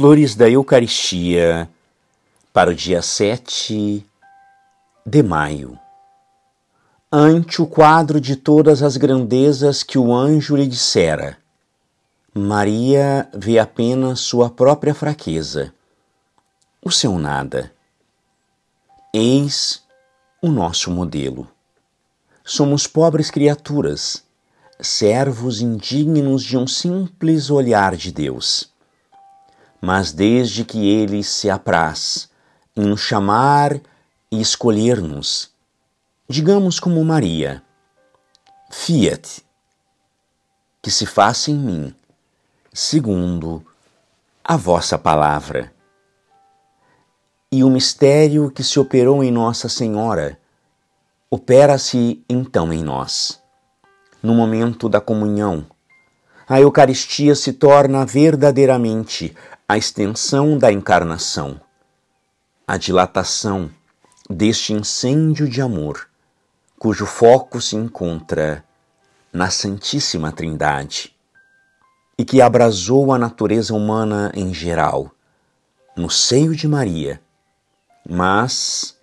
Flores da Eucaristia para o dia 7 de maio. Ante o quadro de todas as grandezas que o anjo lhe dissera, Maria vê apenas sua própria fraqueza, o seu nada. Eis o nosso modelo. Somos pobres criaturas, servos indignos de um simples olhar de Deus mas desde que ele se apraz em nos chamar e escolher-nos, digamos como Maria, fiat, que se faça em mim, segundo a vossa palavra. E o mistério que se operou em Nossa Senhora opera-se então em nós. No momento da comunhão, a Eucaristia se torna verdadeiramente a extensão da encarnação, a dilatação deste incêndio de amor, cujo foco se encontra na Santíssima Trindade e que abrasou a natureza humana em geral, no seio de Maria, mas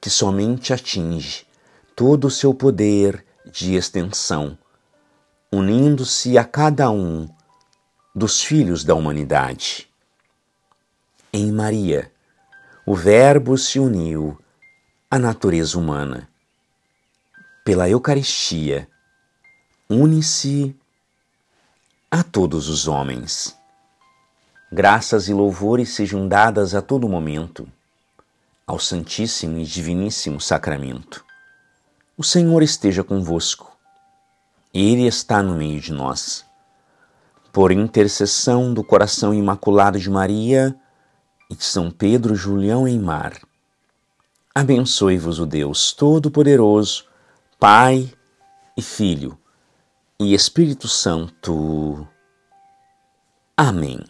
que somente atinge todo o seu poder de extensão, unindo-se a cada um dos filhos da humanidade em Maria, o Verbo se uniu à natureza humana. Pela Eucaristia, une-se a todos os homens. Graças e louvores sejam dadas a todo momento ao Santíssimo e Diviníssimo Sacramento. O Senhor esteja convosco. Ele está no meio de nós. Por intercessão do coração imaculado de Maria, São Pedro Julião em Mar. Abençoe-vos o Deus Todo-Poderoso, Pai e Filho e Espírito Santo. Amém.